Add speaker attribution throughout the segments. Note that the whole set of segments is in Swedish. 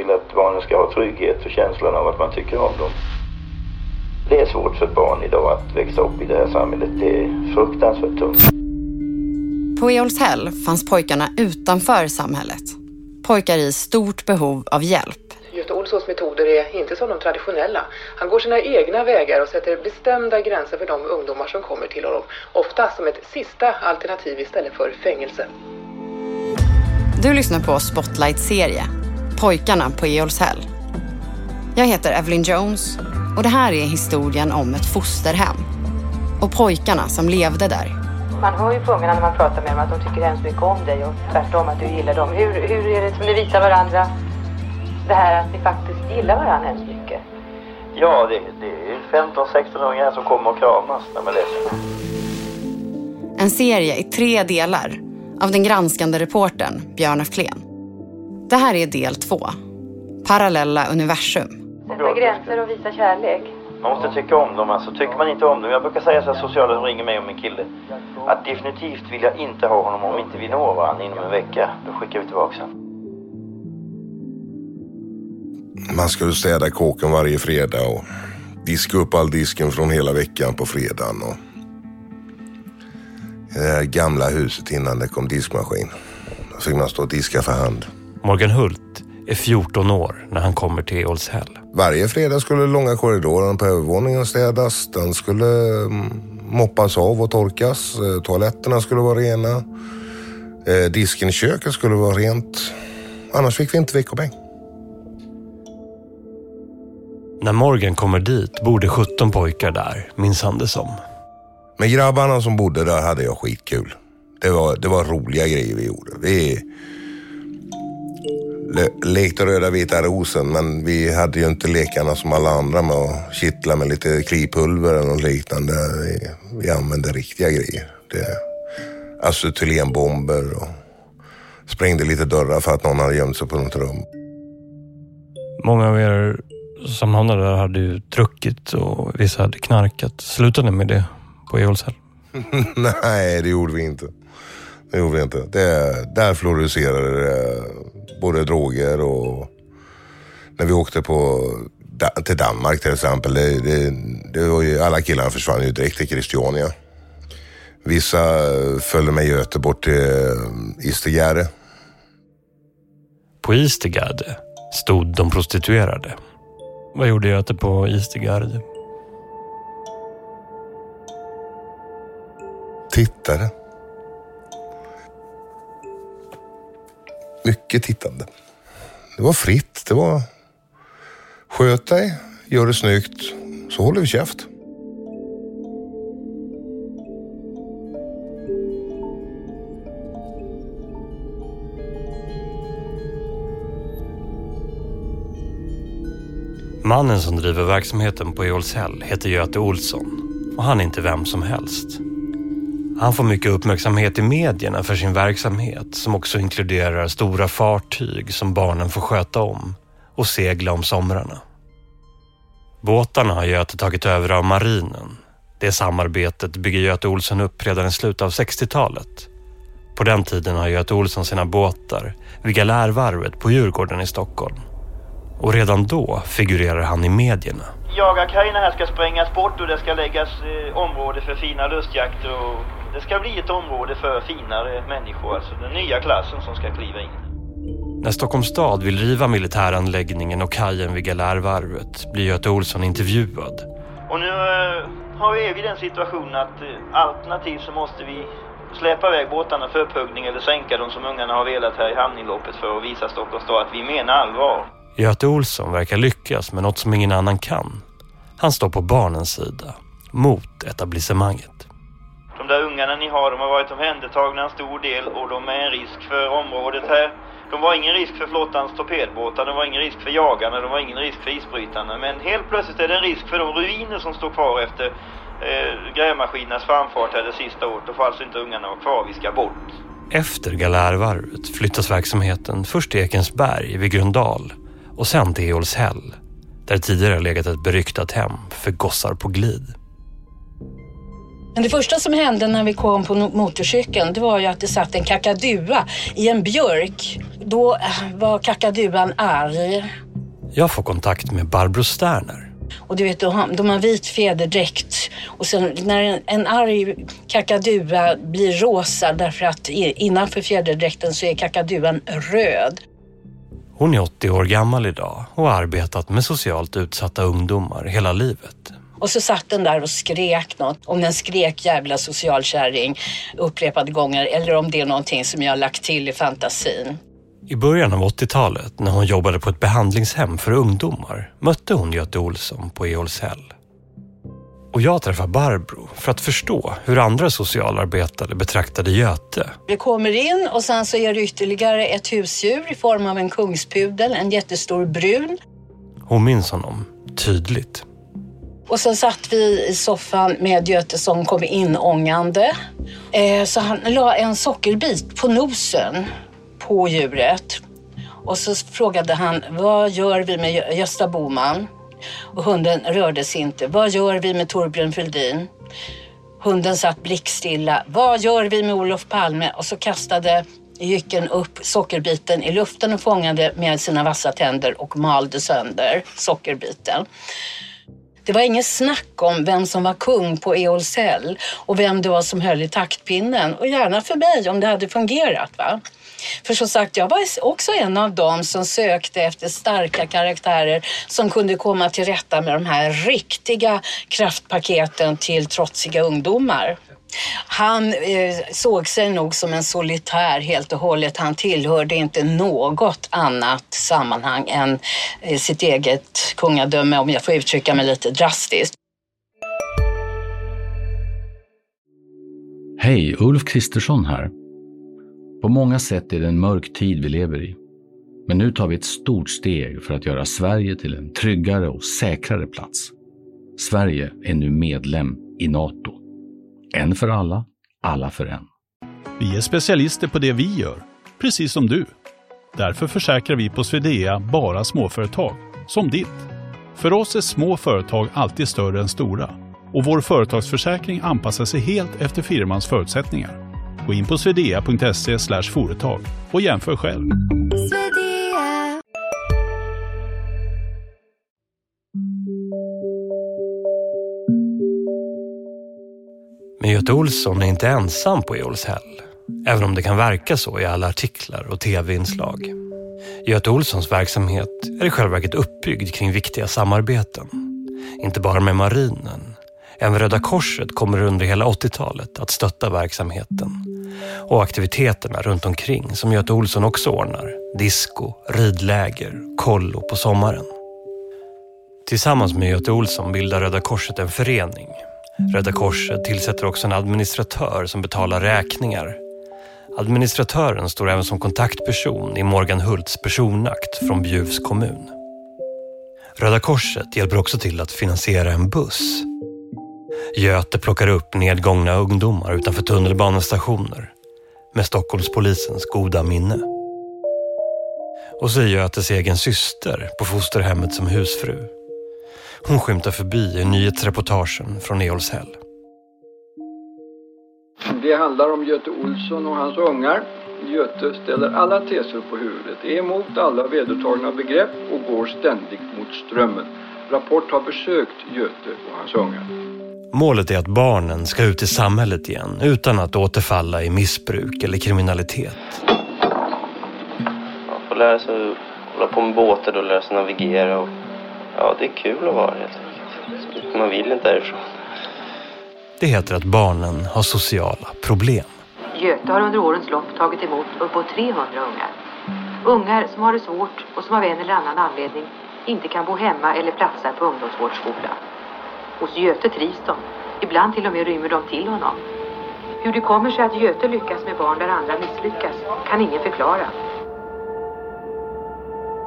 Speaker 1: vill att barnen ska ha trygghet och känslan av att man tycker om dem. Det är svårt för ett barn idag att växa upp i det här samhället. Det är fruktansvärt tungt.
Speaker 2: På Eolshäll fanns pojkarna utanför samhället. Pojkar i stort behov av hjälp.
Speaker 3: Göte Olssons metoder är inte som de traditionella. Han går sina egna vägar och sätter bestämda gränser för de ungdomar som kommer till honom. Ofta som ett sista alternativ istället för fängelse.
Speaker 2: Du lyssnar på Spotlight-serie, Pojkarna på Eolshäll. Jag heter Evelyn Jones och det här är historien om ett fosterhem och pojkarna som levde där.
Speaker 4: Man hör ju på ungarna när man pratar med dem att de tycker hemskt mycket om dig och tvärtom att du gillar dem. Hur, hur är det som ni visar varandra det här att ni faktiskt gillar varandra hemskt mycket?
Speaker 1: Ja, det, det är 15-16-åringar som kommer och kramas när man läser.
Speaker 2: En serie i tre delar av den granskande reportern Björn af Kleen. Det här är del två. Parallella universum.
Speaker 4: Sätta gränser och visa kärlek.
Speaker 1: Man måste tycka om dem. Alltså, tycker man inte om dem. Jag brukar säga så här, sociala som ringer mig och min kille. Att definitivt vill jag inte ha honom om inte vi når varandra inom en vecka. Då skickar vi tillbaka honom.
Speaker 5: Man skulle städa kåken varje fredag och diska upp all disken från hela veckan på fredagen. Och I det här gamla huset innan det kom diskmaskin. Då fick man stå och diska för hand.
Speaker 6: Morgan Hult är 14 år när han kommer till Eolshäll.
Speaker 5: Varje fredag skulle långa korridoren på övervåningen städas. Den skulle mm, moppas av och torkas. Eh, Toaletterna skulle vara rena. Eh, Disken i köket skulle vara rent. Annars fick vi inte veckopeng.
Speaker 6: När Morgan kommer dit bor det 17 pojkar där, minns han det som.
Speaker 5: Med grabbarna som bodde där hade jag skitkul. Det var, det var roliga grejer vi gjorde. Vi le, lekte röda vita rosen men vi hade ju inte lekarna som alla andra med att kittla med lite klipulver eller något liknande. Vi, vi använde riktiga grejer. Det, acetylenbomber och sprängde lite dörrar för att någon hade gömt sig på något rum.
Speaker 6: Många av er som hamnade där hade ju druckit och vissa hade knarkat. Slutade ni med det på Eolshäll?
Speaker 5: Nej, det gjorde vi inte. Det gjorde vi inte. Det, där floriserade det både droger och när vi åkte på, till Danmark till exempel. Det, det, det var ju, alla killarna försvann ju direkt till Christiania. Vissa följde med Göte bort till eh, Istergärde.
Speaker 6: På Istergärde stod de prostituerade. Vad gjorde Göte på Istergärde?
Speaker 5: Tittade. Mycket tittande. Det var fritt. Det var sköt dig, gör det snyggt, så håller vi käft.
Speaker 6: Mannen som driver verksamheten på Eolshäll heter Göte Olsson och han är inte vem som helst. Han får mycket uppmärksamhet i medierna för sin verksamhet som också inkluderar stora fartyg som barnen får sköta om och segla om somrarna. Båtarna har Göte tagit över av marinen. Det samarbetet bygger Göte Olsson upp redan i slutet av 60-talet. På den tiden har Göte Olsson sina båtar vid Galärvarvet på Djurgården i Stockholm. Och redan då figurerar han i medierna.
Speaker 1: Jagarkajerna här ska sprängas bort och det ska läggas eh, område för fina lustjakter och det ska bli ett område för finare människor, alltså den nya klassen som ska kliva in.
Speaker 6: När Stockholms stad vill riva militäranläggningen och kajen vid Galärvarvet blir Göte Olsson intervjuad.
Speaker 1: Och nu eh, har vi i den situationen att eh, alternativt så måste vi släppa iväg båtarna för upphuggning eller sänka dem som ungarna har velat här i hamninloppet för att visa Stockholms stad att vi menar allvar.
Speaker 6: Göte Olsson verkar lyckas med något som ingen annan kan. Han står på barnens sida, mot etablissemanget.
Speaker 1: De ungarna ni har, de har varit omhändertagna en stor del och de är en risk för området här. De var ingen risk för flottans torpedbåtar, de var ingen risk för jagarna, de var ingen risk för isbrytarna. Men helt plötsligt är det en risk för de ruiner som står kvar efter eh, grävmaskinernas framfart här det sista året. Då får alltså inte ungarna vara kvar, vi ska bort.
Speaker 6: Efter Galärvarvet flyttas verksamheten först till Ekensberg vid Gröndal och sen till Eolshäll där det tidigare legat ett beryktat hem för gossar på glid.
Speaker 7: Men det första som hände när vi kom på motorcykeln det var ju att det satt en kakadua i en björk då var kakaduan arg.
Speaker 6: Jag får kontakt med Barbro Sterner.
Speaker 7: Och du vet, de har, de har vit fjäderdräkt och sen när en, en arg kakadua blir rosa därför att innanför fjäderdräkten så är kakaduan röd.
Speaker 6: Hon är 80 år gammal idag och har arbetat med socialt utsatta ungdomar hela livet.
Speaker 7: Och så satt den där och skrek något. Om den skrek jävla socialkärring upprepade gånger eller om det är någonting som jag har lagt till i fantasin.
Speaker 6: I början av 80-talet när hon jobbade på ett behandlingshem för ungdomar mötte hon Göte Olsson på Eolshäll. Och jag träffar Barbro för att förstå hur andra socialarbetare betraktade Göte.
Speaker 7: Vi kommer in och sen så är det ytterligare ett husdjur i form av en kungspudel, en jättestor brun.
Speaker 6: Hon minns honom tydligt.
Speaker 7: Och sen satt vi i soffan med Göte som kom in ångande. Eh, så han la en sockerbit på nosen på djuret. Och så frågade han, vad gör vi med Gösta Boman? Och hunden rörde sig inte. Vad gör vi med Torbjörn Fälldin? Hunden satt blickstilla. Vad gör vi med Olof Palme? Och så kastade jycken upp sockerbiten i luften och fångade med sina vassa tänder och malde sönder sockerbiten. Det var inget snack om vem som var kung på Eolsell och vem det var som höll i taktpinnen. Och gärna för mig om det hade fungerat. Va? För som sagt, jag var också en av dem som sökte efter starka karaktärer som kunde komma till rätta med de här riktiga kraftpaketen till trotsiga ungdomar. Han eh, såg sig nog som en solitär helt och hållet. Han tillhörde inte något annat sammanhang än eh, sitt eget kungadöme om jag får uttrycka mig lite drastiskt.
Speaker 8: Hej, Ulf Kristersson här. På många sätt är det en mörk tid vi lever i. Men nu tar vi ett stort steg för att göra Sverige till en tryggare och säkrare plats. Sverige är nu medlem i Nato. En för alla, alla för en.
Speaker 9: Vi är specialister på det vi gör, precis som du. Därför försäkrar vi på Swedea bara småföretag, som ditt. För oss är små företag alltid större än stora och vår företagsförsäkring anpassar sig helt efter firmans förutsättningar. Gå in på swedea.se företag och jämför själv.
Speaker 6: Men Göte Olsson är inte ensam på Eolshäll. Även om det kan verka så i alla artiklar och tv-inslag. Göte Olssons verksamhet är i själva verket uppbyggd kring viktiga samarbeten. Inte bara med marinen. Även Röda Korset kommer under hela 80-talet att stötta verksamheten och aktiviteterna runt omkring som Göte Olsson också ordnar. Disco, ridläger, kollo på sommaren. Tillsammans med Göte Olsson bildar Röda Korset en förening. Röda Korset tillsätter också en administratör som betalar räkningar. Administratören står även som kontaktperson i Morgan Hults personakt från Bjuvs kommun. Röda Korset hjälper också till att finansiera en buss Göte plockar upp nedgångna ungdomar utanför tunnelbanestationer med Stockholmspolisens goda minne. Och så är Götes egen syster på fosterhemmet som husfru. Hon skymtar förbi i nyhetsreportagen från Eolshäll.
Speaker 10: Det handlar om Göte Olsson och hans ungar. Göte ställer alla teser på huvudet, är emot alla vedertagna begrepp och går ständigt mot strömmen. Rapport har besökt Göte och hans ungar.
Speaker 6: Målet är att barnen ska ut i samhället igen utan att återfalla i missbruk eller kriminalitet.
Speaker 11: Man får lära sig att hålla på med båtar och lära sig navigera. Och, ja, det är kul att vara helt enkelt. Man vill inte därifrån.
Speaker 6: Det heter att barnen har sociala problem.
Speaker 4: Göte har under årens lopp tagit emot uppåt 300 ungar. Ungar som har det svårt och som av en eller annan anledning inte kan bo hemma eller platsa på ungdomsvårdsskola. Hos Göte trivs de. Ibland till och med rymmer de till honom. Hur det kommer sig att Göte lyckas med barn där andra misslyckas kan ingen förklara.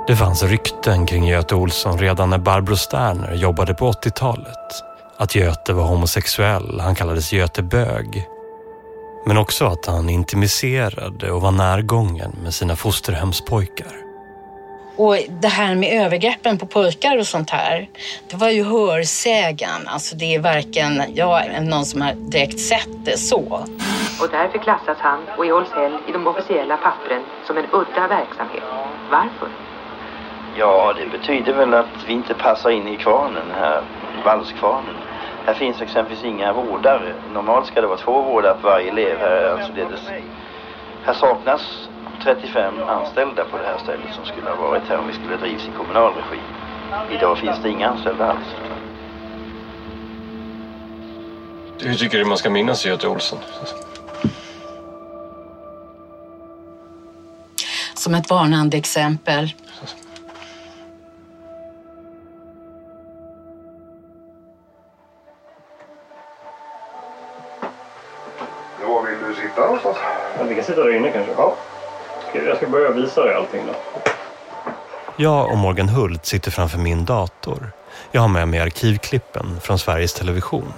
Speaker 6: Det fanns rykten kring Göte Olsson redan när Barbro Sterner jobbade på 80-talet. Att Göte var homosexuell, han kallades Göte Bög. Men också att han intimiserade och var närgången med sina fosterhemspojkar.
Speaker 7: Och det här med övergreppen på pojkar och sånt här, det var ju hörsägan. Alltså det är varken jag eller någon som har direkt sett det så.
Speaker 4: Och därför klassas han och Eolshäll i de officiella pappren som en udda verksamhet. Varför?
Speaker 1: Ja, det betyder väl att vi inte passar in i kvarnen här, valskvarnen. Här finns exempelvis inga vårdare. Normalt ska det vara två vårdare på varje elev. Här, är alltså det, här saknas 35 anställda på det här stället som skulle ha varit här om vi skulle drivs i kommunal regi. Idag finns det inga anställda alls.
Speaker 6: Hur tycker du man ska minnas Göte Olsson?
Speaker 7: Som ett varnande exempel.
Speaker 6: Dig allting då. Jag och Morgan Hult sitter framför min dator. Jag har med mig arkivklippen från Sveriges Television.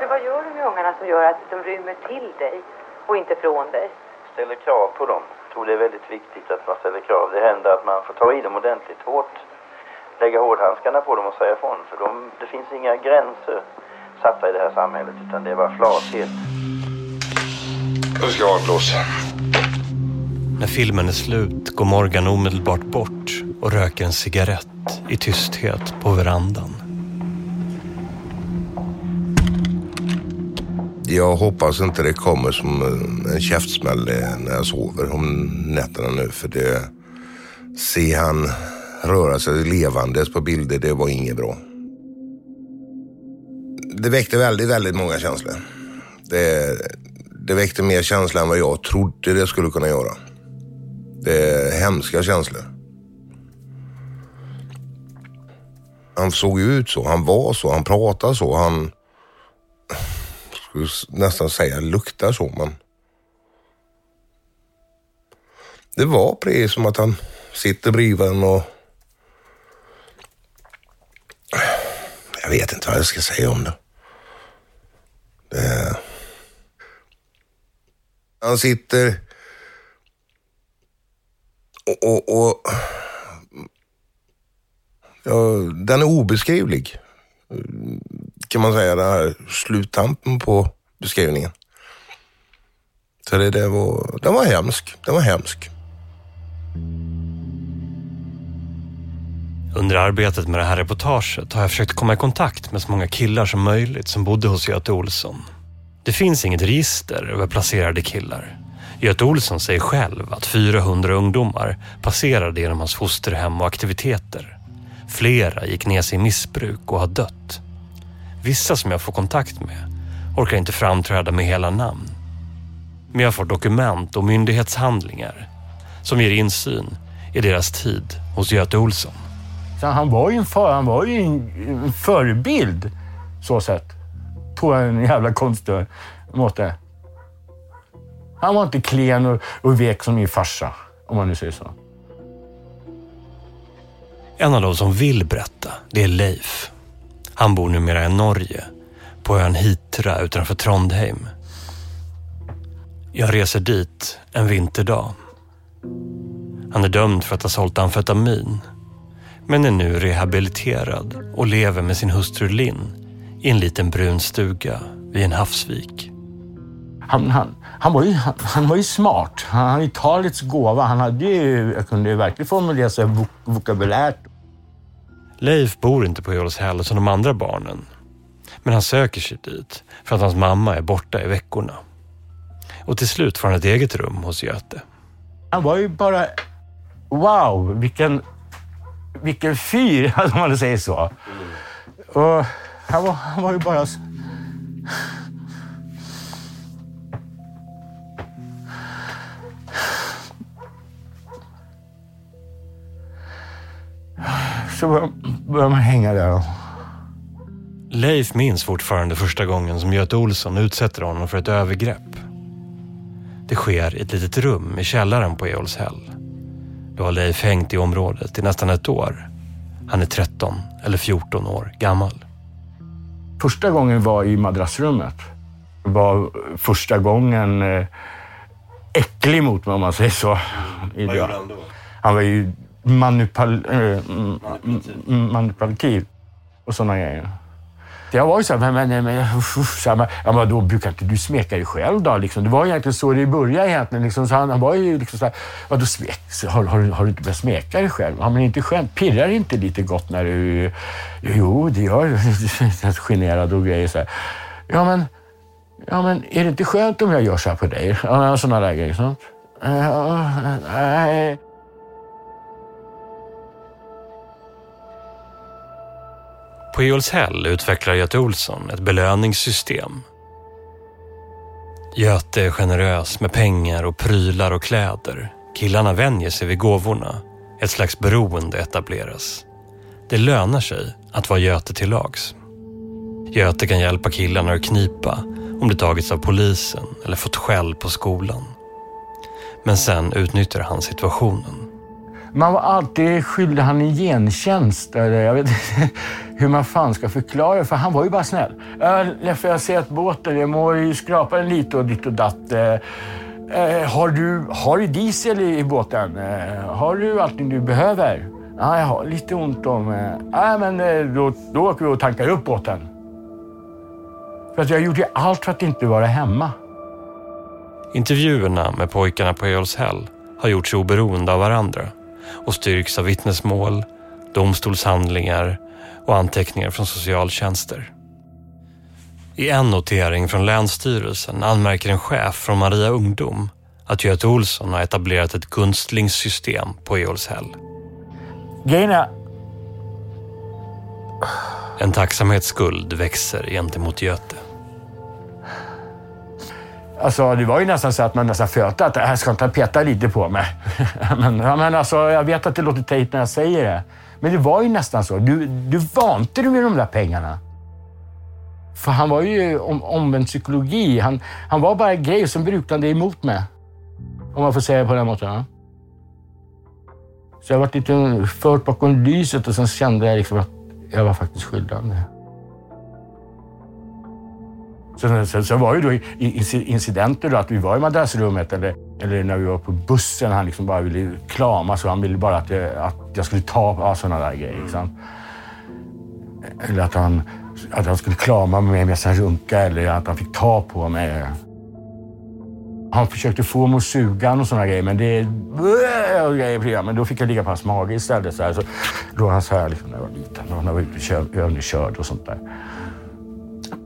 Speaker 4: Men vad gör du med ungarna som gör att de rymmer till dig och inte från dig?
Speaker 1: Ställer krav på dem. Jag tror det är väldigt viktigt att man ställer krav. Det händer att man får ta i dem ordentligt hårt. Lägga hårdhandskarna på dem och säga ifrån. För de, det finns inga gränser satta i det här samhället utan det är bara flathet.
Speaker 5: Nu ska jag ha ett blås.
Speaker 6: När filmen är slut går Morgan omedelbart bort och röker en cigarett i tysthet på verandan.
Speaker 5: Jag hoppas inte det kommer som eh, en käftsmäll när jag sover om nätterna nu. För det... Se han röra sig levandes på bilder, det var inget bra. Det väckte väldigt, väldigt många känslor. Det, det väckte mer känslor än vad jag trodde det skulle kunna göra. Det är hemska känslor. Han såg ut så, han var så, han pratade så, han skulle nästan säga luktar så men det var precis som att han sitter bredvid en och jag vet inte vad jag ska säga om det. det... Han sitter och, och, och ja, den är obeskrivlig. Kan man säga, den här sluttampen på beskrivningen. Så det, det var, den var hemsk. Den var hemsk.
Speaker 6: Under arbetet med det här reportaget har jag försökt komma i kontakt med så många killar som möjligt som bodde hos Göte Olsson. Det finns inget register över placerade killar. Göte Olsson säger själv att 400 ungdomar passerade genom hans fosterhem och aktiviteter. Flera gick ner sig i missbruk och har dött. Vissa som jag får kontakt med orkar inte framträda med hela namn. Men jag får dokument och myndighetshandlingar som ger insyn i deras tid hos Göte Olsson.
Speaker 12: Så han var ju en, för, han var ju en förebild, så sett. På en jävla konstig måte. Han var inte klen och, och vek som min farsa, om man nu säger så.
Speaker 6: En av de som vill berätta, det är Leif. Han bor numera i Norge, på ön Hitra utanför Trondheim. Jag reser dit en vinterdag. Han är dömd för att ha sålt amfetamin, men är nu rehabiliterad och lever med sin hustru Linn i en liten brun stuga vid en havsvik.
Speaker 12: Han, han, han, var ju, han, han var ju smart. Han hade ju talets gåva. Han hade ju, jag kunde ju verkligen formulera sig vok vokabulärt.
Speaker 6: Leif bor inte på Hjulshäll som de andra barnen. Men han söker sig dit för att hans mamma är borta i veckorna. Och till slut får han ett eget rum hos Göte.
Speaker 12: Han var ju bara... Wow, vilken, vilken fyr, om man säger så. Och han, var, han var ju bara... Så började man hänga där.
Speaker 6: Leif minns fortfarande första gången som Göte Olsson utsätter honom för ett övergrepp. Det sker i ett litet rum i källaren på Eolshäll. Då har Leif hängt i området i nästan ett år. Han är 13 eller 14 år gammal.
Speaker 12: Första gången var i madrassrummet. Det var första gången eh, äcklig mot mig om man säger så.
Speaker 6: Vad gjorde han då?
Speaker 12: Han var ju manipul eh, manipulativ och sådana grejer. Jag var ju så här, men, men, men, så här, men, ja, men då brukar inte du smeka dig själv då? Liksom. Det var egentligen så det började egentligen. Liksom, så han, han var ju liksom så här, vadå smek? Har, har, har du inte börjat smeka dig själv? Ja, men inte skönt. Pirrar inte lite gott när du... Jo, det gör det. Generad och grejer så här. Ja, men, ja, men är det inte skönt om jag gör så här på dig? Ja, sådana där grejer. Sånt. Nej.
Speaker 6: På Eolshäll utvecklar Göte Olsson ett belöningssystem. Göte är generös med pengar och prylar och kläder. Killarna vänjer sig vid gåvorna. Ett slags beroende etableras. Det lönar sig att vara Göte till lags. Göte kan hjälpa killarna att knipa om det tagits av polisen eller fått skäll på skolan. Men sen utnyttjar han situationen.
Speaker 12: Man var alltid skyldig han en gentjänst. Eller jag vet inte hur man fan ska förklara det, för han var ju bara snäll. Leffe, jag ser att båten, jag må ju skrapa den lite och ditt och datt. Eh, eh, har, du, har du diesel i, i båten? Eh, har du allting du behöver? Ja, jag har lite ont om... “Nej, men då, då åker vi och tankar upp båten. För att jag gjorde ju allt för att inte vara hemma.
Speaker 6: Intervjuerna med pojkarna på Eolshäll har gjorts oberoende av varandra och styrks av vittnesmål, domstolshandlingar och anteckningar från socialtjänster. I en notering från Länsstyrelsen anmärker en chef från Maria Ungdom att Göte Olsson har etablerat ett gunstlingssystem på Eolshäll.
Speaker 12: Är...
Speaker 6: En tacksamhetsskuld växer gentemot Göte.
Speaker 12: Alltså, det var ju nästan så att man nästan fötte att äh, här ska inte peta lite på mig. men, ja, men alltså, jag vet att det låter tejt när jag säger det. Men det var ju nästan så. Du, du vante dig med de där pengarna. För han var ju om, omvänd psykologi. Han, han var bara grej som brukade emot mig. Om man får säga på den måten. Ja. Så jag var lite fört bakom lyset och sen kände jag liksom att jag var faktiskt skyldig. Sen, sen, sen var ju då incidenter då, att vi var i madrassrummet eller, eller när vi var på bussen. Han liksom bara ville krama så han ville bara att jag, att jag skulle ta ja, sådana där grejer. Liksom. Eller att han, att han skulle krama mig med sin runka eller att han fick ta på mig. Han försökte få mig att suga och sådana grejer, men det... Grejer, men då fick jag ligga på hans mage istället. Så, här, så låg han så här liksom, när jag var liten och när jag var ute övningskörd och sånt där.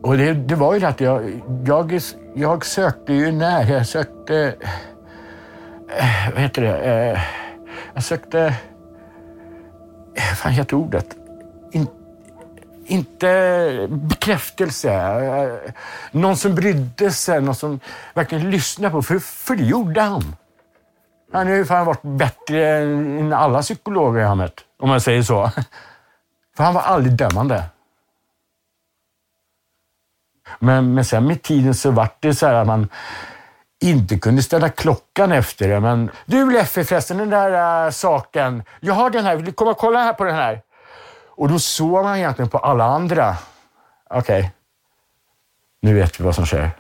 Speaker 12: Och det, det, var ju det att jag, jag, jag sökte ju när. Jag sökte... Eh, vad heter det? Eh, jag sökte... Vad fan heter ordet? In, inte bekräftelse. Någon som brydde sig, någon som verkligen lyssnade på. För, för det gjorde han. Han har ju fan varit bättre än alla psykologer jag har mött, om man säger så. För han var aldrig dömande. Men, men sen med tiden så vart det så här att man inte kunde ställa klockan efter det. Men du Leffe förresten, den där äh, saken. Jag har den här, vill du komma och kolla här på den här? Och då såg man egentligen på alla andra. Okej, okay. nu vet vi vad som sker.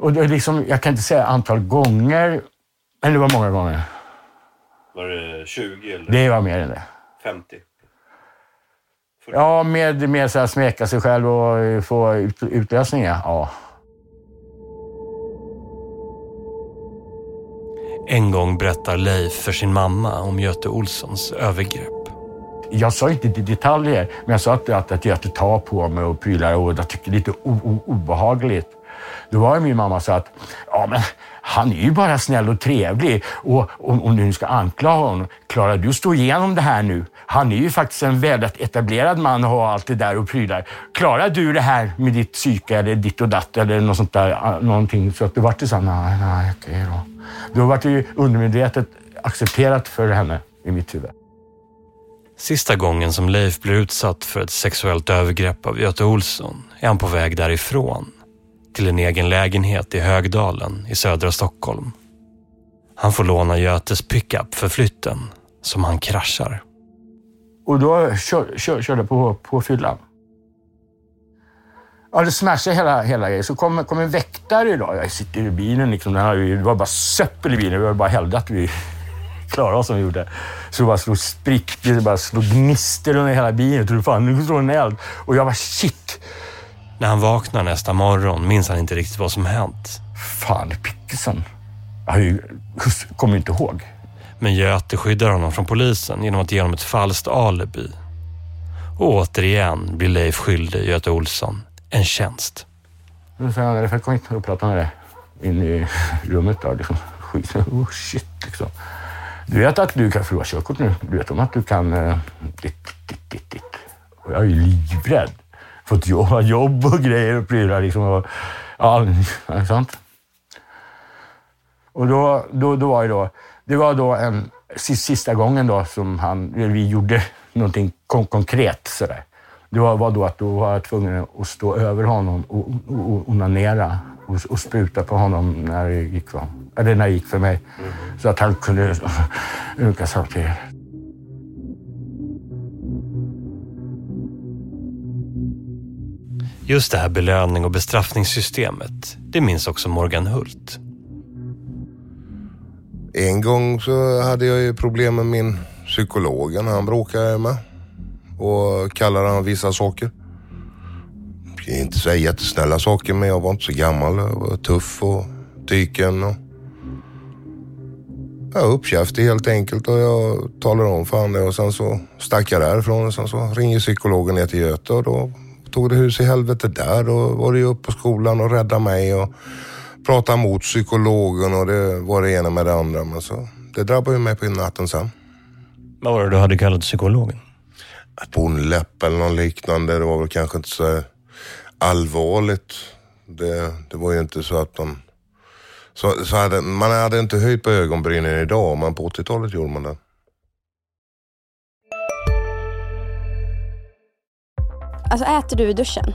Speaker 12: Och det liksom, jag kan inte säga antal gånger, men det var många gånger.
Speaker 6: Var det 20 eller?
Speaker 12: Det var mer än det.
Speaker 6: 50?
Speaker 12: Ja, med, med så här smeka sig själv och få ut, utlösningar. Ja.
Speaker 6: En gång berättar Leif för sin mamma om Göte Olssons övergrepp.
Speaker 12: Jag sa inte i detaljer, men jag sa att, att, att Göte tar på mig och prylar och jag tycker det är lite o, o, obehagligt. Då var min mamma så att, ja men han är ju bara snäll och trevlig och om, om du nu ska anklaga honom, klarar du att stå igenom det här nu? Han är ju faktiskt en väldigt etablerad man och har allt det där och prylar. Klarar du det här med ditt psyke eller ditt och datt eller något sånt där? Ah, någonting. Så att det vart det såhär, nej, nej, okej då. Då vart det ju undermedvetet accepterat för henne i mitt huvud.
Speaker 6: Sista gången som Leif blir utsatt för ett sexuellt övergrepp av Göte Olsson är han på väg därifrån till en egen lägenhet i Högdalen i södra Stockholm. Han får låna Götes pickup för flytten som han kraschar.
Speaker 12: Och då kör, kör, körde jag på, på fyllan. Ja, det smashade hela, hela grejen. Så kom, kom en väktare idag. Jag sitter i bilen. Liksom, det var bara söppel i bilen. Vi var bara hällde att vi Klara som vi gjorde. Så det bara slog sprickor, det bara slog gnistor under hela bilen. Jag trodde fan, nu står en eld. Och jag bara shit.
Speaker 6: När han vaknar nästa morgon minns han inte riktigt vad som hänt.
Speaker 12: Fan, pickisen. Jag kommer inte ihåg.
Speaker 6: Men Göte skyddar honom från polisen genom att ge honom ett falskt alibi. Och återigen blir Leif skyldig Göte Olsson en tjänst.
Speaker 12: Då säger han, jag kom hit och prata med dig in i rummet där. Liksom. Skit, oh shit liksom. Du vet att du kan förlora körkort nu. Du vet om att du kan... Uh. Och jag är ju livrädd. Fått jobba jobb och grejer och prylar liksom. Och, ja, sant. Och då, då, då var det då... Det var då en sista gången då som han, vi gjorde någonting kon konkret sådär. Det var, var då att då var jag tvungen att stå över honom och, och, och onanera och, och spruta på honom när det gick, va? Eller när det gick för mig. Mm. Så att han kunde runka samtidigt.
Speaker 6: Just det här belöning och bestraffningssystemet, det minns också Morgan Hult.
Speaker 5: En gång så hade jag ju problem med min psykologen han bråkade med och kallade han vissa saker. Jag kan inte säga jättesnälla saker men jag var inte så gammal. Jag var tuff och tyken. Och... Jag uppkäftig helt enkelt och jag talade om för honom och sen så stack jag därifrån och sen så ringer psykologen ner till Göte och då tog det hus i helvete där. Då var det ju upp på skolan och rädda mig och prata mot psykologen och det var det ena med det andra. Men så, det drabbade ju mig på natten sen.
Speaker 6: Vad var det du hade kallat psykologen?
Speaker 5: Bondläpp eller något liknande. Det var väl kanske inte så allvarligt. Det, det var ju inte så att de... Så, så hade, man hade inte höjt på ögonbrynen idag, men på 80-talet gjorde man det.
Speaker 13: Alltså äter du i duschen?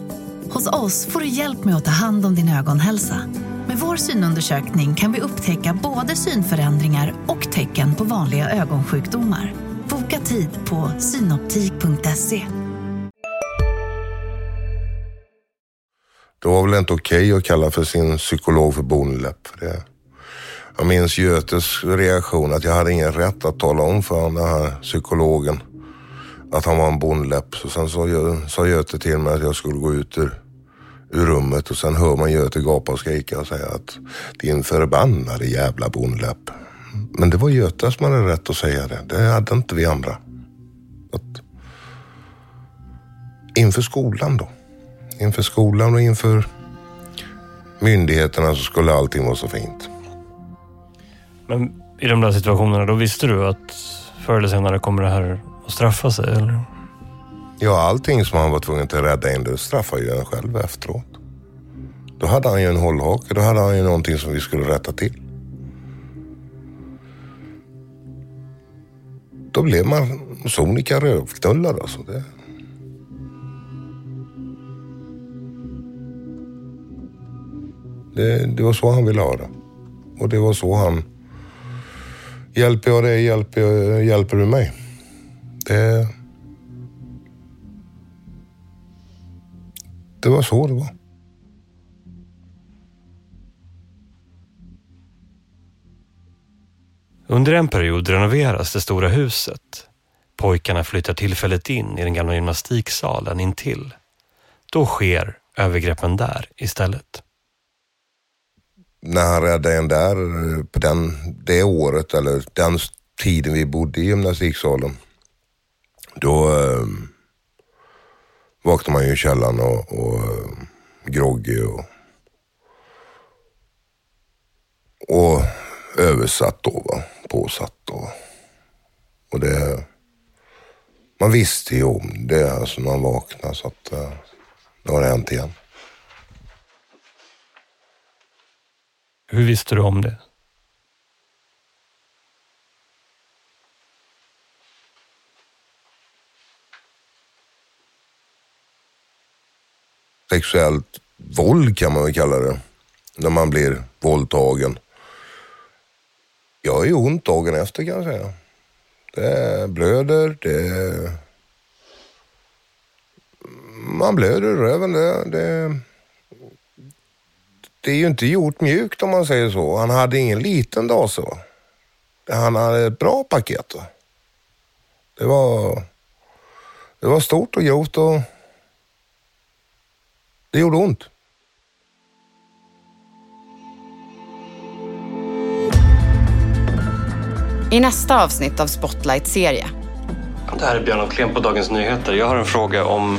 Speaker 14: Hos oss får du hjälp med att ta hand om din ögonhälsa. Med vår synundersökning kan vi upptäcka både synförändringar och tecken på vanliga ögonsjukdomar. Boka tid på synoptik.se.
Speaker 5: Det var väl inte okej okay att kalla för sin psykolog för bonläpp. Det, jag minns Götes reaktion att jag hade ingen rätt att tala om för den här psykologen att han var en bonläpp. Så sen sa Göte till mig att jag skulle gå ut ur, ur rummet och sen hör man Göte gapa och skrika och säga att din förbannade jävla bondläpp. Men det var Göte som hade rätt att säga det. Det hade inte vi andra. Att, inför skolan då. Inför skolan och inför myndigheterna så skulle allting vara så fint.
Speaker 6: Men i de där situationerna, då visste du att förr eller senare kommer det här att straffa sig eller?
Speaker 5: Ja, allting som han var tvungen att rädda in det straffade ju han själv efteråt. Då hade han ju en hållhake, då hade han ju någonting som vi skulle rätta till. Då blev man sonika rövknullad alltså. Det... Det, det var så han ville ha det. Och det var så han... Hjälper jag dig, hjälper, hjälper du mig? Det... Det var så det var.
Speaker 6: Under en period renoveras det stora huset. Pojkarna flyttar tillfälligt in i den gamla gymnastiksalen intill. Då sker övergreppen där istället.
Speaker 5: När han räddade en där på den, det året eller den tiden vi bodde i gymnastiksalen då vaknar vaknade man ju i källaren och, och groggy och, och översatt då, va? påsatt. Och, och det, man visste ju om det alltså när man vaknade så att eh, det har hänt igen.
Speaker 6: Hur visste du om det?
Speaker 5: Sexuellt våld kan man väl kalla det. När man blir våldtagen. Jag har ju ont dagen efter kan jag säga. Det blöder, det... Man blöder i röven. Det, det, det är ju inte gjort mjukt om man säger så. Han hade ingen liten dase. Han hade ett bra paket. Va? Det var, det var stort och grovt och det gjorde ont.
Speaker 2: I nästa avsnitt av Spotlight-serie.
Speaker 6: Det här är Björn Afklén på Dagens Nyheter. Jag har en fråga om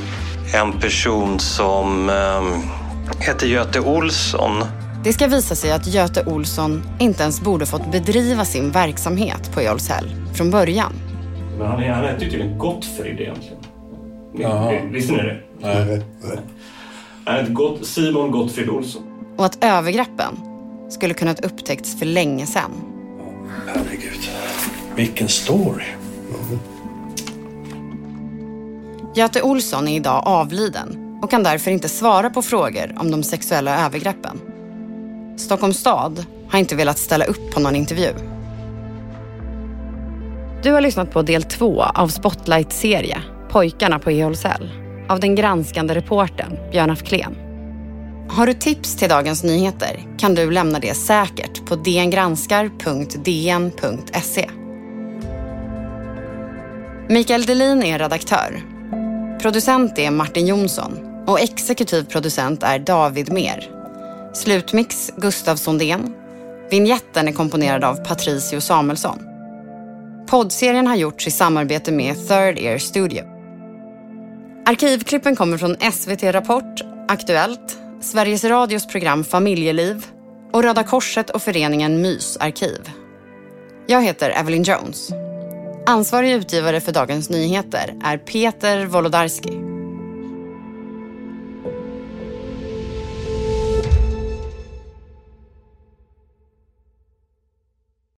Speaker 6: en person som eh, heter Göte Olsson.
Speaker 2: Det ska visa sig att Göte Olsson inte ens borde fått bedriva sin verksamhet på Jarlshäll från början.
Speaker 6: Men han, han hette ju tydligen Gottfrid egentligen. Visste ni det?
Speaker 15: Nej.
Speaker 6: Han hette Gott, Simon Gottfrid Olsson.
Speaker 2: Och att övergreppen skulle kunnat upptäckts för länge sedan.
Speaker 15: Herregud. Vilken story.
Speaker 2: Göte Olsson är idag avliden och kan därför inte svara på frågor om de sexuella övergreppen. Stockholms stad har inte velat ställa upp på någon intervju. Du har lyssnat på del två av Spotlight-serie Pojkarna på Eholshäll av den granskande reportern Björn Afklén. Har du tips till Dagens Nyheter kan du lämna det säkert på dngranskar.dn.se. Mikael Delin är redaktör. Producent är Martin Jonsson och exekutiv producent är David Mer. Slutmix Gustav Sondén. Vinjetten är komponerad av Patricio Samuelsson. Poddserien har gjorts i samarbete med Third Ear Studio. Arkivklippen kommer från SVT Rapport, Aktuellt, Sveriges Radios program Familjeliv och Röda Korset och föreningen Mys arkiv. Jag heter Evelyn Jones. Ansvarig utgivare för Dagens Nyheter är Peter Wolodarski.